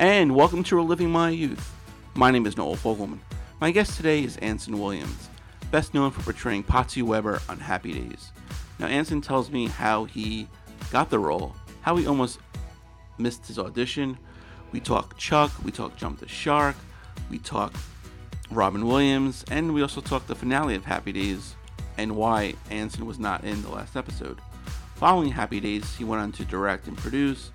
and welcome to Reliving My Youth. My name is Noah Fogelman. My guest today is Anson Williams, best known for portraying Potsie Weber on Happy Days. Now, Anson tells me how he got the role, how he almost missed his audition. We talk Chuck, we talk Jump the Shark, we talk Robin Williams, and we also talk the finale of Happy Days and why Anson was not in the last episode. Following Happy Days, he went on to direct and produce.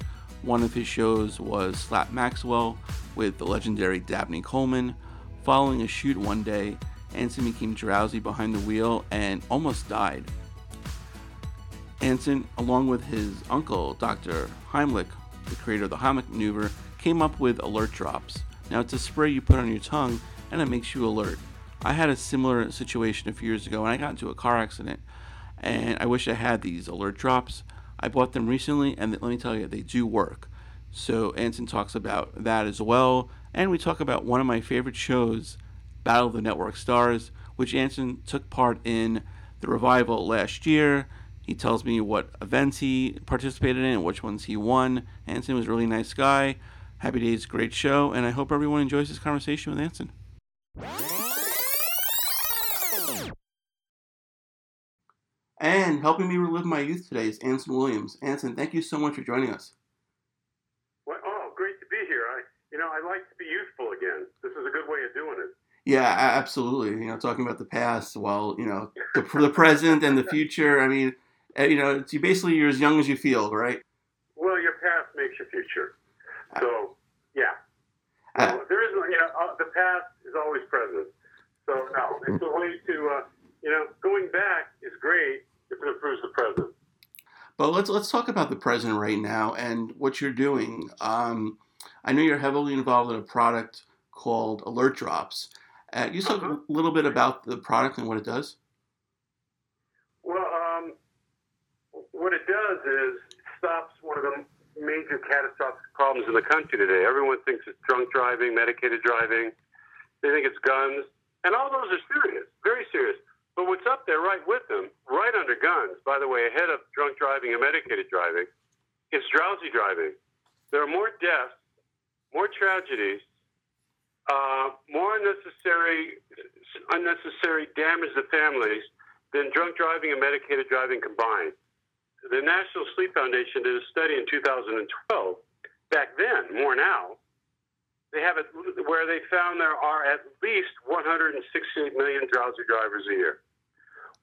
One of his shows was Slap Maxwell with the legendary Dabney Coleman. Following a shoot one day, Anson became drowsy behind the wheel and almost died. Anson, along with his uncle, Dr. Heimlich, the creator of the Heimlich maneuver, came up with alert drops. Now, it's a spray you put on your tongue and it makes you alert. I had a similar situation a few years ago and I got into a car accident and I wish I had these alert drops. I bought them recently and let me tell you, they do work. So Anson talks about that as well. And we talk about one of my favorite shows, Battle of the Network Stars, which Anson took part in the revival last year. He tells me what events he participated in which ones he won. Anson was a really nice guy. Happy Days, great show, and I hope everyone enjoys this conversation with Anson. And helping me relive my youth today is Anson Williams. Anson, thank you so much for joining us. Well, oh, great to be here. I, you know, I like to be youthful again. This is a good way of doing it. Yeah, absolutely. You know, talking about the past, while you know the, the present and the future. I mean, eh, you know, it's you basically you're as young as you feel, right? Well, your past makes your future. So, yeah. Uh, there is, you know, uh, the past is always present. So, no, it's a way to, uh, you know, going back is great if it improves the present. But let's let's talk about the present right now and what you're doing. Um, I know you're heavily involved in a product called Alert Drops. Uh, you talk uh-huh. a little bit about the product and what it does. Well, um, what it does is it stops one of the major catastrophic problems in the country today. Everyone thinks it's drunk driving, medicated driving. They think it's guns, and all those are serious, very serious. But what's up there right with them, right under guns, by the way, ahead of drunk driving and medicated driving, is drowsy driving. There are more deaths, more tragedies, uh, more unnecessary, unnecessary damage to families than drunk driving and medicated driving combined. The National Sleep Foundation did a study in 2012. Back then, more now, they have it where they found there are at least 168 million drowsy drivers a year.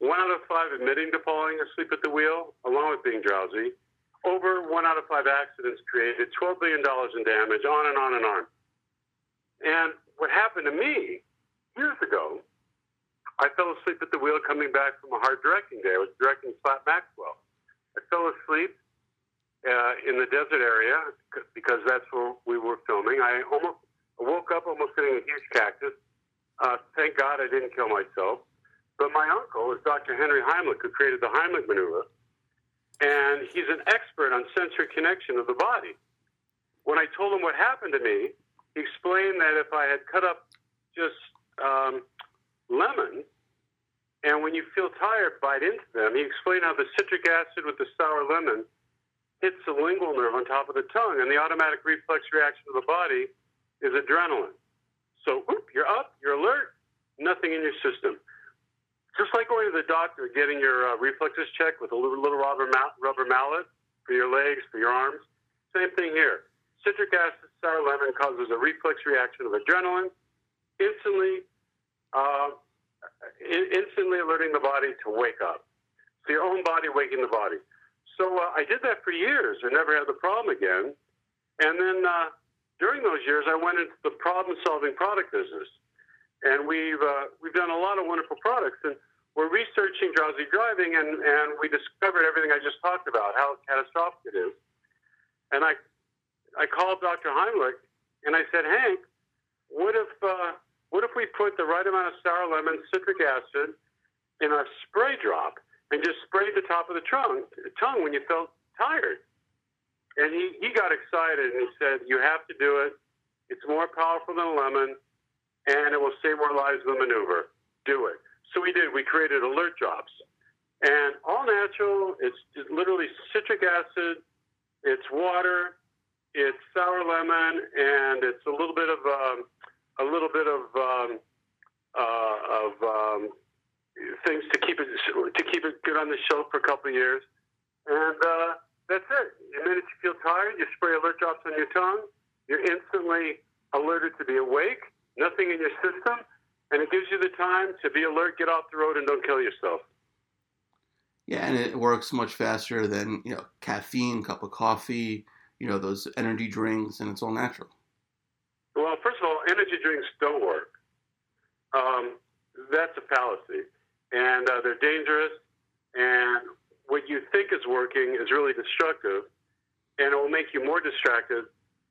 One out of five admitting to falling asleep at the wheel, along with being drowsy. Over one out of five accidents created $12 billion in damage, on and on and on. And what happened to me years ago, I fell asleep at the wheel coming back from a hard directing day. I was directing Slap Maxwell. I fell asleep uh, in the desert area because that's where we were filming. I almost woke up almost hitting a huge cactus. Uh, thank God I didn't kill myself. But my uncle is Dr. Henry Heimlich, who created the Heimlich maneuver, and he's an expert on sensory connection of the body. When I told him what happened to me, he explained that if I had cut up just um, lemons, and when you feel tired, bite into them. He explained how the citric acid with the sour lemon hits the lingual nerve on top of the tongue, and the automatic reflex reaction of the body is adrenaline. So, whoop, you're up, you're alert, nothing in your system just like going to the doctor, getting your uh, reflexes checked with a little, little rubber, rubber mallet for your legs, for your arms. Same thing here. Citric acid, sour lemon causes a reflex reaction of adrenaline, instantly, uh, instantly alerting the body to wake up. So your own body waking the body. So uh, I did that for years and never had the problem again. And then uh, during those years, I went into the problem-solving product business and we've uh, we've done a lot of wonderful products. And we're researching drowsy driving, and and we discovered everything I just talked about, how catastrophic it is. And I I called Dr. Heimlich, and I said, Hank, what if uh, what if we put the right amount of sour lemon citric acid in a spray drop and just spray the top of the tongue tongue when you felt tired? And he, he got excited and he said, You have to do it. It's more powerful than a lemon and it will save more lives than maneuver. Do it. So we did. We created alert drops. And all natural, it's literally citric acid, it's water, it's sour lemon, and it's a little bit of um, a little bit of um, uh, of um, things to keep it to keep it good on the shelf for a couple of years, and uh, that's it. The minute you feel tired, you spray alert drops on your tongue. You're instantly alerted to be awake. Nothing in your system, and it gives you the time to be alert, get off the road, and don't kill yourself. Yeah, and it works much faster than you know caffeine, cup of coffee, you know those energy drinks, and it's all natural. Well, first of all, energy drinks don't work. Um, that's a fallacy, and uh, they're dangerous. And what you think is working is really destructive, and it will make you more distracted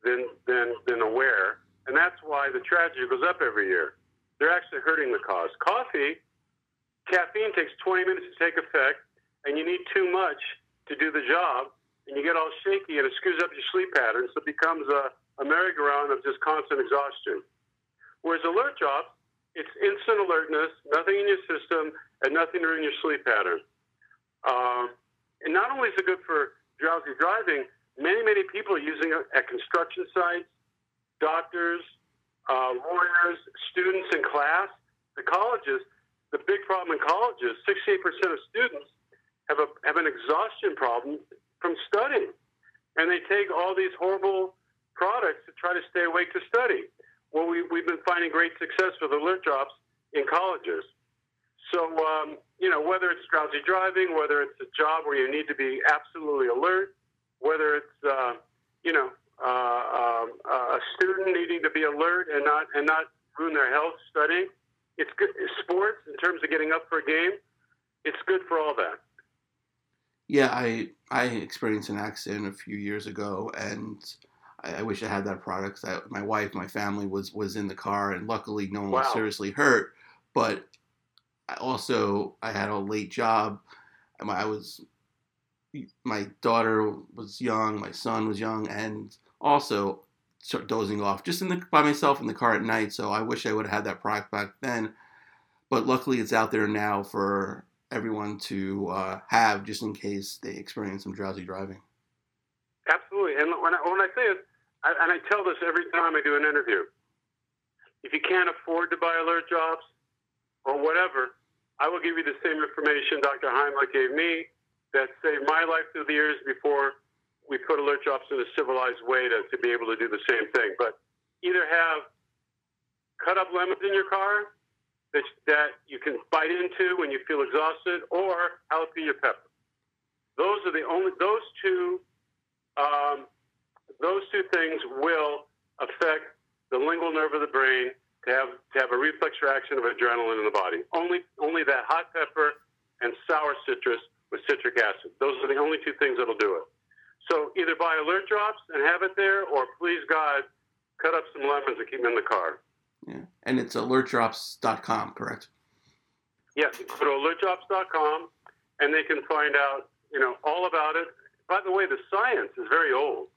than than than aware. And that's why the tragedy goes up every year. They're actually hurting the cause. Coffee, caffeine takes 20 minutes to take effect, and you need too much to do the job, and you get all shaky, and it screws up your sleep patterns. So it becomes a, a merry-go-round of just constant exhaustion. Whereas alert drops, it's instant alertness, nothing in your system, and nothing ruin your sleep pattern. Um, and not only is it good for drowsy driving, many, many people are using it at construction sites, doctors, uh, lawyers, students in class, the colleges. The big problem in colleges, 68% of students have, a, have an exhaustion problem from studying. And they take all these horrible products to try to stay awake to study. Well, we, we've been finding great success with alert drops in colleges. So, um, you know, whether it's drowsy driving, whether it's a job where you need to be absolutely alert, whether it's, uh, you know, um, a student needing to be alert and not and not ruin their health studying, it's good. Sports in terms of getting up for a game, it's good for all that. Yeah, I I experienced an accident a few years ago, and I, I wish I had that product. I, my wife, my family was was in the car, and luckily no one wow. was seriously hurt. But I also I had a late job. I was my daughter was young, my son was young, and also start dozing off just in the by myself in the car at night. So I wish I would have had that product back then. But luckily, it's out there now for everyone to uh, have just in case they experience some drowsy driving. Absolutely, and when I, when I say it, I, and I tell this every time I do an interview, if you can't afford to buy alert drops or whatever, I will give you the same information Dr. Heimlich gave me that saved my life through the years before we put alert drops in a civilized way to, to be able to do the same thing. But either have cut up lemons in your car that, that you can bite into when you feel exhausted or jalapeno pepper. Those are the only, those two, um, those two things will affect the lingual nerve of the brain to have to have a reflex reaction of adrenaline in the body. Only only that hot pepper and sour citrus with citric acid. Those are the only two things that'll do it. So either buy alert drops and have it there, or please God, cut up some lemons and keep them in the car. Yeah, and it's alertdrops.com, correct? Yes, go to alertdrops.com, and they can find out, you know, all about it. By the way, the science is very old.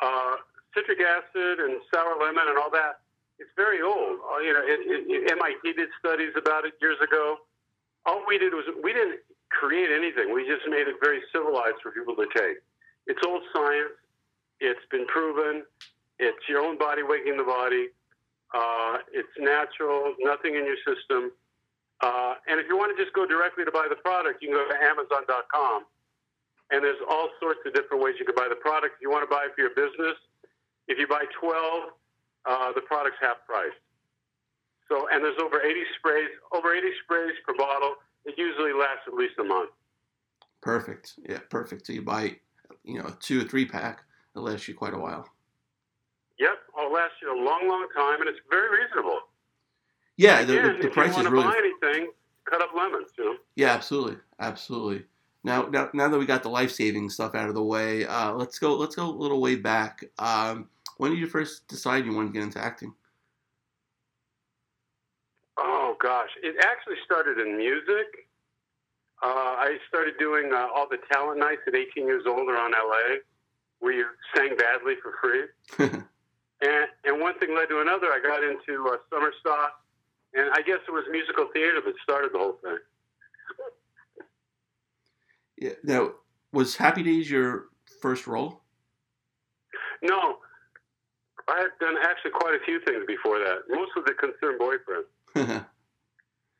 Uh, citric acid and sour lemon and all that it's very old. Uh, you know, it, it, MIT did studies about it years ago. All we did was we didn't create anything. We just made it very civilized for people to take. It's old science. It's been proven. It's your own body waking the body. Uh, it's natural. Nothing in your system. Uh, and if you want to just go directly to buy the product, you can go to Amazon.com. And there's all sorts of different ways you can buy the product. If you want to buy it for your business, if you buy 12, uh, the product's half price. So, and there's over 80 sprays, over 80 sprays per bottle. It usually lasts at least a month. Perfect. Yeah, perfect. So you buy, you know, a two or three pack, it lasts you quite a while. Yep, it'll last you a long, long time, and it's very reasonable. Yeah, the, Again, the, the price is really. Buy anything, cut up lemons. You know. Yeah, absolutely, absolutely. Now, now, now that we got the life saving stuff out of the way, uh, let's go. Let's go a little way back. Um, when did you first decide you wanted to get into acting? Oh gosh, it actually started in music. Uh, I started doing uh, all the talent nights at 18 years old around LA, where you sang badly for free. and and one thing led to another. I got into uh, summer stock, and I guess it was musical theater that started the whole thing. Yeah. Now, was Happy Days your first role? no, I had done actually quite a few things before that. Most of the concerned boyfriend.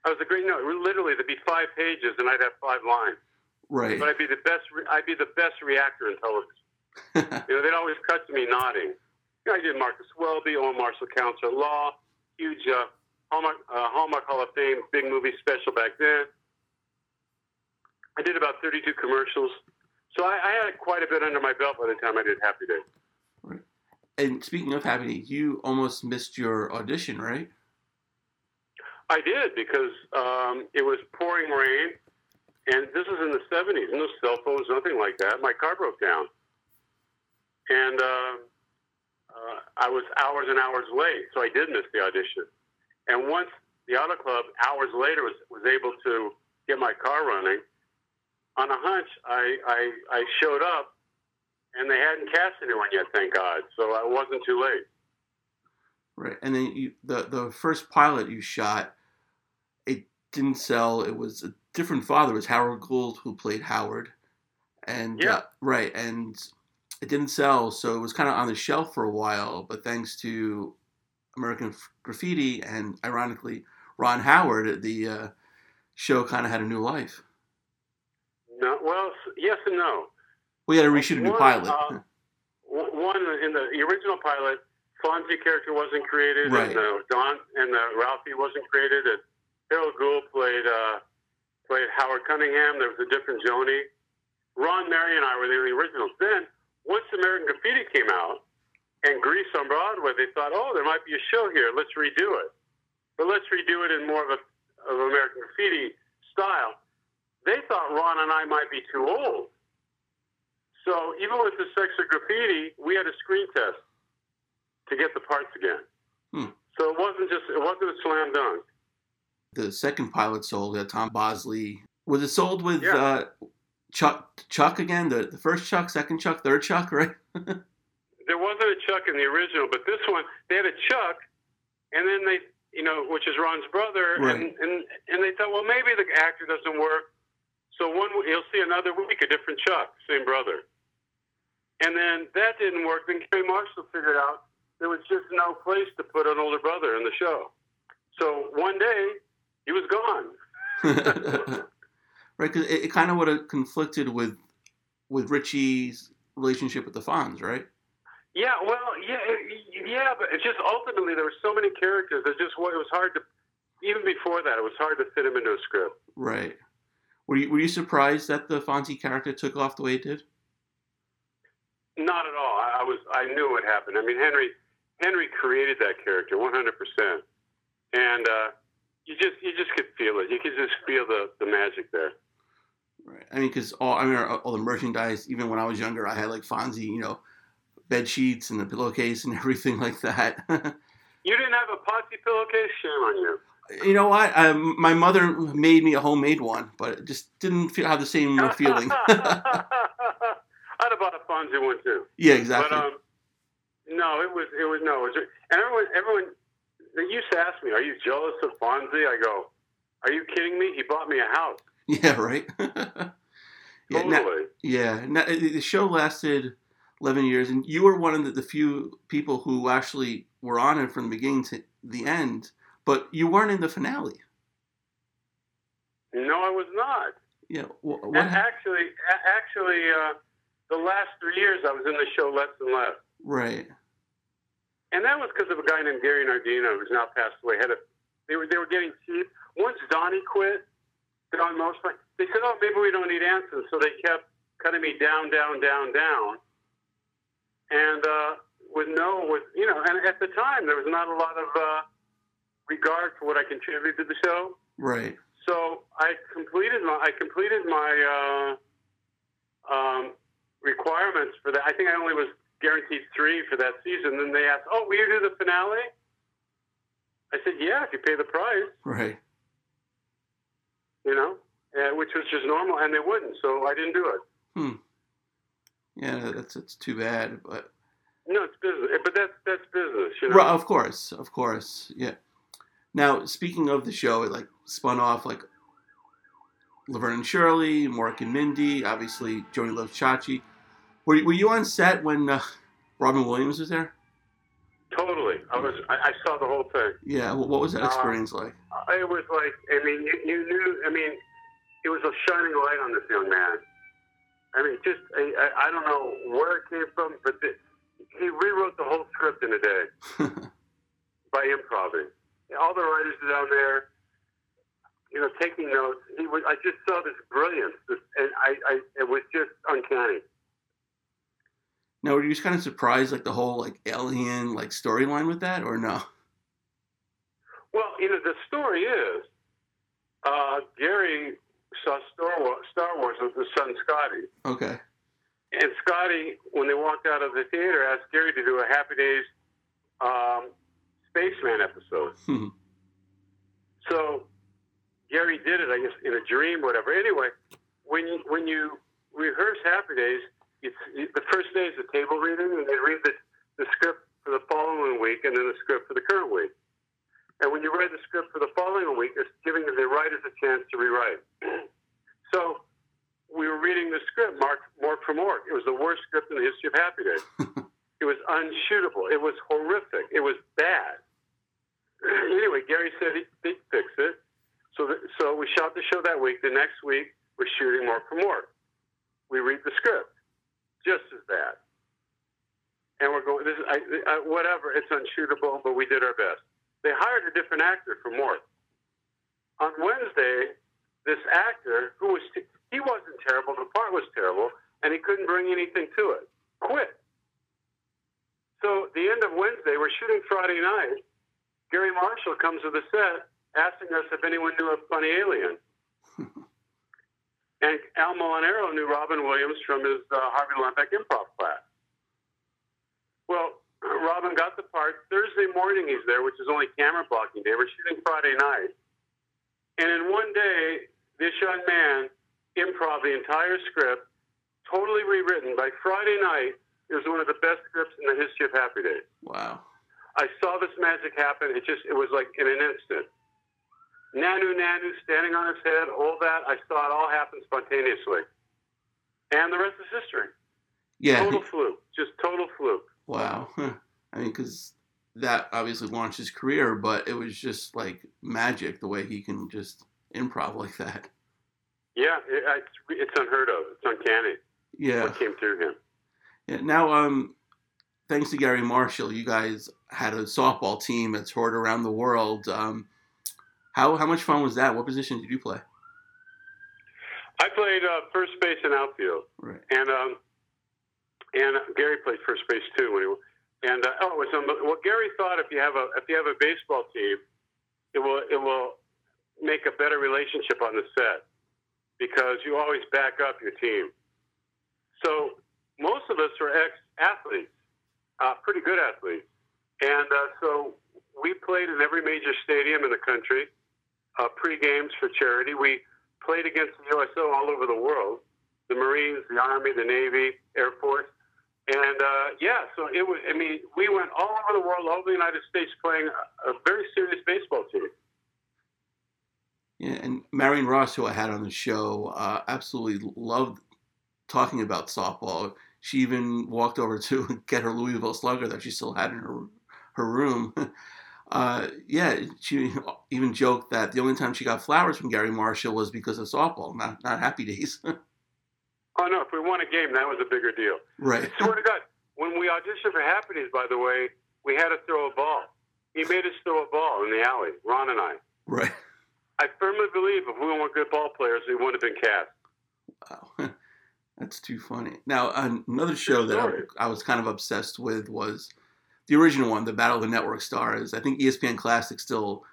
I was a great no. Literally, there'd be five pages, and I'd have five lines. right. But I'd be the best. I'd be the best reactor in television. You know, they'd always cut to me nodding. You know, I did Marcus Welby, Owen Marshall Counselor Law, huge uh, Hallmark, uh, Hallmark Hall of Fame, big movie special back then. I did about 32 commercials. So I, I had quite a bit under my belt by the time I did Happy Days. and speaking of Happy Days, you almost missed your audition, right? I did because um, it was pouring rain, and this was in the 70s. No cell phones, nothing like that. My car broke down, and uh, uh, I was hours and hours late, so I did miss the audition. And once the auto club, hours later, was was able to get my car running, on a hunch, I I, I showed up, and they hadn't cast anyone yet, thank God. So I wasn't too late. Right. And then you, the the first pilot you shot, it didn't sell. It was a different father. It was Howard Gould who played Howard, and Yeah. uh, right, and it didn't sell, so it was kind of on the shelf for a while. But thanks to American Graffiti and ironically Ron Howard, the uh, show kind of had a new life. No, well, yes and no. We had to reshoot a new One, pilot. uh, One in the, the original pilot, Fonzie character wasn't created, Right. and uh, Don and uh, Ralphie wasn't created, and Harold Gould played uh, played Howard Cunningham. There was a different Joanie. Ron, Mary, and I were the only originals. Then, once American Graffiti came out and Grease on Broadway, they thought, oh, there might be a show here. Let's redo it. But let's redo it in more of a of American Graffiti style. They thought Ron and I might be too old. So even with the sex of graffiti, we had a screen test to get the parts again. Hmm. So it wasn't just it wasn't a slam dunk. the second pilot sold, uh, Tom Bosley. Was it sold with Yeah. uh, Chuck Chuck again? The, the first Chuck, second Chuck, third Chuck, right? There wasn't a Chuck in the original, but this one they had a Chuck, and then they you know which is Ron's brother, Right. and, and and they thought well maybe the actor doesn't work, so one you'll see another week a different Chuck, same brother. And then that didn't work. Then Garry Marshall figured out there was just no place to put an older brother in the show. So one day he was gone. right, because it, it kind of would have conflicted with with Richie's relationship with the Fonz, right? Yeah, well, yeah, it- yeah, but it's just ultimately there were so many characters. It just it was hard to even before that it was hard to fit him into a script. Right. Were you were you surprised that the Fonzie character took off the way it did? Not at all. I, I was I knew what happened. I mean, Henry Henry created that character 100, percent and uh, you just you just could feel it. You could just feel the the magic there. Right. I mean, because all I mean, all the merchandise. Even when I was younger, I had like Fonzie, you know, bed sheets and the pillowcase and everything like that. You didn't have a Potsie pillowcase? Shame on you. you know what? Um, my mother made me a homemade one, but it just didn't feel, have the same feeling. I'd have bought a Fonzie one too. yeah, exactly. But um, no, it was it was no, it was, and everyone everyone they used to ask me, "Are you jealous of Fonzie?" I go, "Are you kidding me? He bought me a house." yeah, right. yeah, Totally. now- yeah. Now, the show lasted eleven years, and you were one of the, the few people who actually were on it from the beginning to the end. But you weren't in the finale. no, I was not. Yeah. wh- actually, a- actually, uh, the last three years I was in the show less and less, right. and that was because of a guy named Gary Nardino who's now passed away. Had a they were they were getting cheap. Once Donnie quit, Don Mosby, they said, "Oh, maybe we don't need Anson," so they kept cutting me down, down, down, down, and uh, with no, with you know, and at the time there was not a lot of uh, regard for what I contributed to the show. Right. So I completed my I completed my uh, um, requirements for that. I think I only was guaranteed three for that season. Then they asked, "Oh, will you do the finale?" I said, "Yeah, if you pay the price." Right. You know, uh, which was just normal, and they wouldn't, so I didn't do it. Hmm. Yeah, that's that's too bad. But No, it's business, but that's that's business. You know. Right, of course, of course, yeah. Now, speaking of the show, it like spun off like Laverne and Shirley, Mork and Mindy, obviously Joanie Loves Chachi. Were, were you on set when uh, Robin Williams was there. Totally. I was. I, I saw the whole thing. Yeah. What what was that Uh, experience like? It was like. I mean, you, you knew. I mean, it was a shining light on this young man. I mean, just I, I, don't know where it came from, but the, he rewrote the whole script in a day by improvising. All the writers down there, you know, taking notes. He was. I just saw this brilliance, this, and I, I, it was just uncanny. Now, were you just kind of surprised, like the whole like alien like storyline with that, or no? Well, you know, the story is uh, Garry saw Star Wars, Star Wars with his son Scotty. Okay. And Scotty, when they walked out of the theater, asked Garry to do a Happy Days um, Spaceman episode. Hmm. So Garry did it, I guess, in a dream, whatever. Anyway, when you when you rehearse Happy Days, the first day is the table reading, and they read the, the script for the following week, and then the script for the current week. And when you read the script for the following week, it's giving the writers a chance to rewrite. so we were reading the script, Mark Mork for Mork. It was the worst script in the history of Happy Days. it was unshootable. It was horrific. It was bad. anyway, Garry said he, he'd fix it. So, the, so we shot the show that week. The next week, we're shooting Mork for Mork. We read the script, just as bad. And we're going, this is, I, I, whatever, it's unshootable, but we did our best. They hired a different actor for Mork. On Wednesday, this actor, who was, he wasn't terrible, the part was terrible, and he couldn't bring anything to it, quit. So the end of Wednesday, we're shooting Friday night. Garry Marshall comes to the set asking us if anyone knew a funny alien. and Al Molinaro knew Robin Williams from his uh, Harvey Lembeck improv class. Well, Robin got the part. Thursday morning he's there, which is only camera blocking day. We're shooting Friday night. And in one day, this young man improv the entire script, totally rewritten. By Friday night, it was one of the best scripts in the history of Happy Days. Wow. I saw this magic happen. It just, it was like in an instant. Nanu Nanu standing on his head, all that, I saw it all happen spontaneously. And the rest is history. Yeah. Total fluke. Just total fluke. Wow. I mean, because that obviously launched his career, but it was just like magic the way he can just improv like that. Yeah, it, it's, it's unheard of. It's uncanny Yeah. what came through him. yeah. Now, um, thanks to Garry Marshall, you guys had a softball team that toured around the world. Um, how how much fun was that? What position did you play? I played uh, first base and outfield. Right. And um, and Garry played first base too when he and uh, oh, it was well. Garry thought if you have a if you have a baseball team, it will it will make a better relationship on the set because you always back up your team. So most of us are ex athletes, uh, pretty good athletes, and uh, so we played in every major stadium in the country, uh, pre games for charity. We played against the USO all over the world the Marines, the Army, the Navy, Air Force. And uh, yeah, so it was, I mean, we went all over the world, all over the United States, playing a, a very serious baseball team. Yeah, and Marion Ross, who I had on the show, uh, absolutely loved talking about softball. She even walked over to get her Louisville Slugger that she still had in her her room. Uh, yeah, she even joked that the only time she got flowers from Garry Marshall was because of softball, not not Happy Days. Oh, no, if we won a game, that was a bigger deal. right. I swear to God, when we auditioned for Happy Days, by the way, we had to throw a ball. He made us throw a ball in the alley, Ron and I. Right. I firmly believe if we weren't good ball players, we wouldn't have been cast. Wow. That's too funny. Now, another show that I, I was kind of obsessed with was the original one, the Battle of the Network Stars. I think ESPN Classic still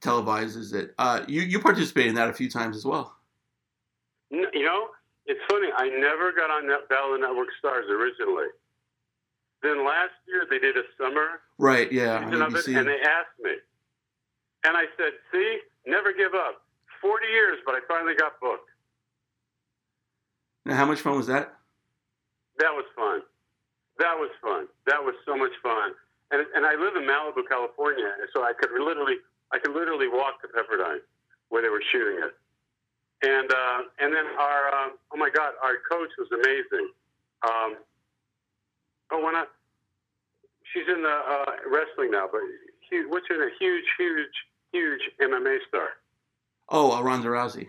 televises it. Uh, you you participated in that a few times as well. You know, it's funny. I never got on that Battle of the Network Stars originally. Then last year they did a summer Right. Yeah. Season of it, and they asked me, and I said, "See, never give up. Forty years, but I finally got booked. Now, how much fun was that? That was fun. That was fun. That was so much fun. And and I live in Malibu, California, so I could literally I could literally walk to Pepperdine where they were shooting it. And uh, and then our um, oh my God, our coach was amazing. Um, but when I she's in the uh, wrestling now, but huge, what's in a huge, huge, huge MMA star. Oh, uh, Ronda Rousey.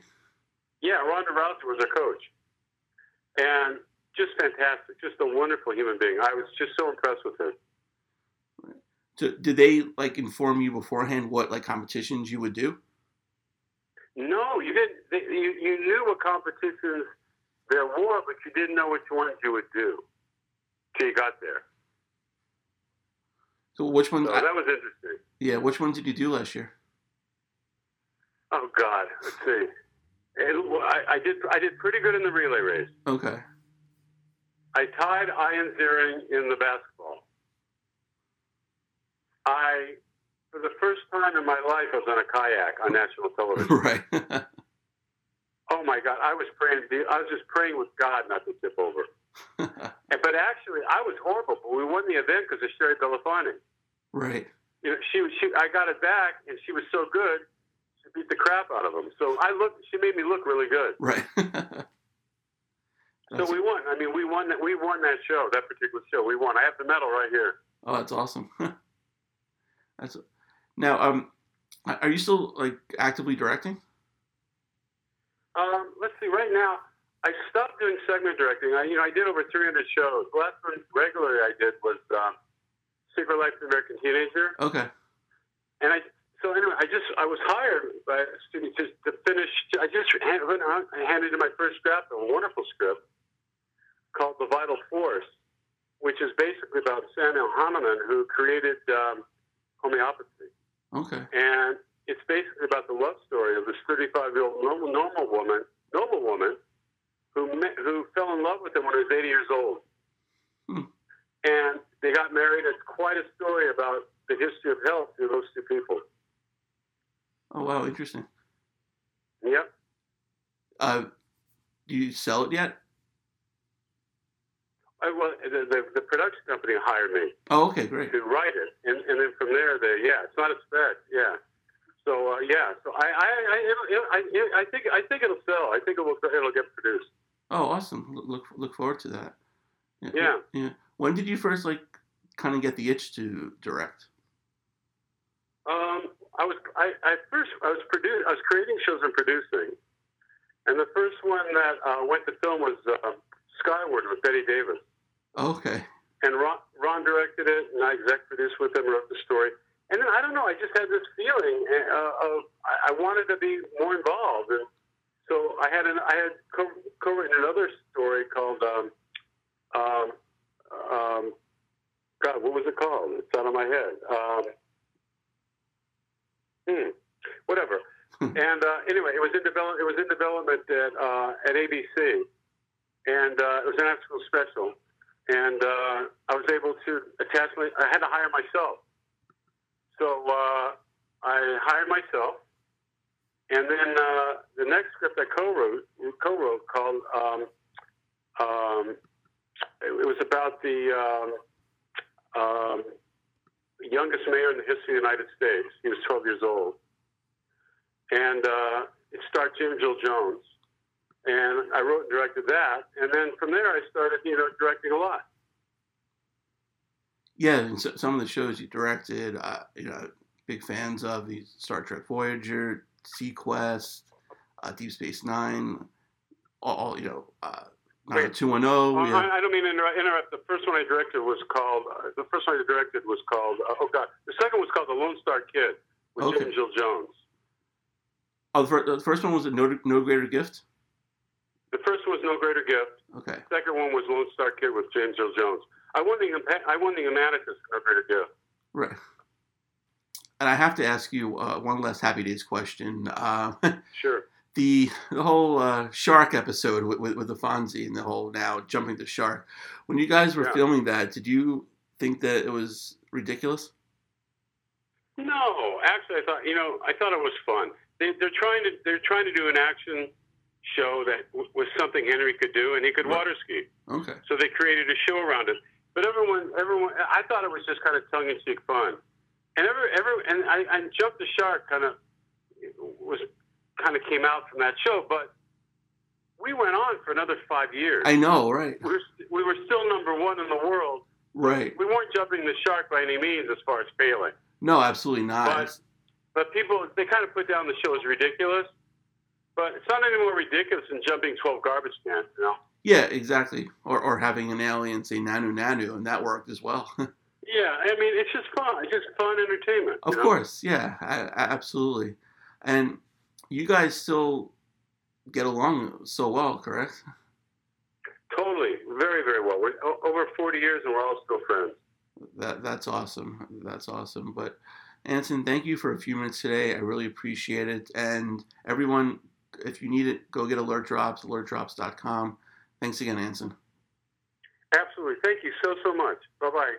Yeah, Ronda Rousey was her coach, and just fantastic, just a wonderful human being. I was just so impressed with her. So, did they like inform you beforehand what like competitions you would do? No, you didn't. They, you you knew what competitions there were, but you didn't know which ones you would do till you got there. So which one? So that was interesting. Yeah, which one did you do last year? Oh God, let's see. It, I, I did I did pretty good in the relay race. Okay. I tied Ian Ziering in the basketball. I, for the first time in my life, I was on a kayak on national television. right. oh my God, I was praying. I was just praying with God not to tip over. but actually, I was horrible. But we won the event because of Shari Belafonte. Right. You know, she she. I got it back, and she was so good. She beat the crap out of him. So I looked. She made me look really good. Right. So we won. I mean, we won that. We won that show. That particular show, we won. I have the medal right here. Oh, that's awesome. that's now. Um, are you still like actively directing? Um, let's see. Right now, I stopped doing segment directing. I, you know, I did over 300 shows. The last one regularly I did was um, Secret Life of the American Teenager. Okay. And I, so anyway, I just I was hired by a student to, to finish. I just hand, I handed in my first draft, a wonderful script called The Vital Force, which is basically about Samuel Hahnemann, who created um, homeopathy. Okay. And it's basically about the love story of this 35 year old normal, normal woman, noble woman, who met, who fell in love with him when he was 80 years old. Hmm. And they got married. It's quite a story about the history of health through those two people. Oh wow, interesting. Yep. Uh, do you sell it yet? I, well, the, the, the production company hired me. Oh, okay, great. To write it, and, and then from there, they yeah, it's not a spec, yeah. So uh, yeah, so I I I, it'll, I I think I think it'll sell. I think it will it'll get produced. Oh, awesome! Look look forward to that. Yeah. Yeah. yeah. When did you first like kind of get the itch to direct? Um, I was I, I first I was produ- I was creating shows and producing, and the first one that uh, went to film was uh, Skyward with Bette Davis. Okay. And Ron, Ron directed it, and I exec produced with him, wrote the story. And then I don't know, I just had this feeling uh, of I wanted to be more involved, and so I had an I had co- co-written another story called um, um, um, God, what was it called? It's out of my head. Um, hmm, whatever. and uh, anyway, it was in develop. It was in development at uh, at ABC, and uh, it was an after-school special. And uh, I was able to attach my. I had to hire myself, so uh, I hired myself. And then uh, the next script I co-wrote, co-wrote called. Um, um, it, was about the um, um, youngest mayor in the history of the United States. He was 12 years old. And uh, it starred James Earl Jones. And I wrote and directed that. And then from there, I started, you know, directing a lot. Yeah, and so, some of the shows you directed, uh, you know, big fans of the Star Trek Voyager, seaQuest, uh, Deep Space Nine, all, you know, uh, Wait, 210. Yeah. I, I don't mean to interrupt. The first one I directed was called, uh, the first one I directed was called, uh, oh God, the second was called The Lone Star Kid with okay. James Earl Jones. Oh, the first, the first one was a no, no Greater Gift? The first one was No Greater Gift. Okay. The second one was Lone Star Kid with James Earl Jones. I won the I won the Humanitas No Greater Gift. Right. And I have to ask you uh, one last Happy Days question. Uh, sure the the whole uh, shark episode with, with, with the Fonzie and the whole now jumping the shark. When you guys were yeah. filming that, did you think that it was ridiculous? No, actually, I thought you know I thought it was fun. They, are trying to they're trying to do an action show that w- was something Henry could do, and he could right. water ski. Okay. So they created a show around it. But everyone, everyone, I thought it was just kind of tongue in cheek fun, and every, every, and I, and jump the shark kind of was kind of came out from that show. But we went on for another five years. I know, right? We were, we were still number one in the world Right. We weren't jumping the shark by any means as far as failing. No, absolutely not. But, but people, they kind of put down the show as ridiculous. But it's not any more ridiculous than jumping 12 garbage cans, you know? yeah, exactly. Or or having an alien say nanu nanu, and that worked as well. Yeah, I mean, it's just fun. It's just fun entertainment. of know? course, yeah, I, I, absolutely. And you guys still get along so well, correct? Totally. Very, very well. We're o- over 40 years and we're all still friends. That that's awesome. That's awesome. But Anson, thank you for a few minutes today. I really appreciate it. And everyone, if you need it, go get Alert Drops, alertdrops.com. Thanks again, Anson. Absolutely. Thank you so, so much. Bye bye.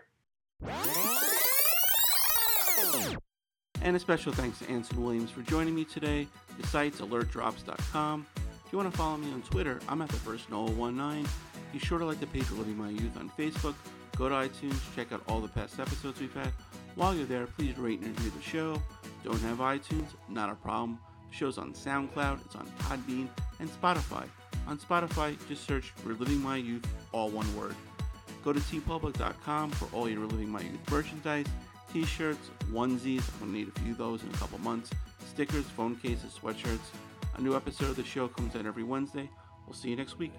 And a special thanks to Anson Williams for joining me today. The site's alertdrops.com. If you want to follow me on Twitter, I'm at the first Noah19. Be sure to like the page Living My Youth on Facebook. Go to iTunes, check out all the past episodes we've had. While you're there, please rate and review the show. Don't have iTunes? Not a problem. Show's on SoundCloud, it's on Podbean, and Spotify. On Spotify, just search Reliving My Youth, all one word. Go to teepublic.com for all your Reliving My Youth merchandise, t-shirts, onesies, I'm to need a few of those in a couple months, stickers, phone cases, sweatshirts. A new episode of the show comes out every Wednesday. We'll see you next week.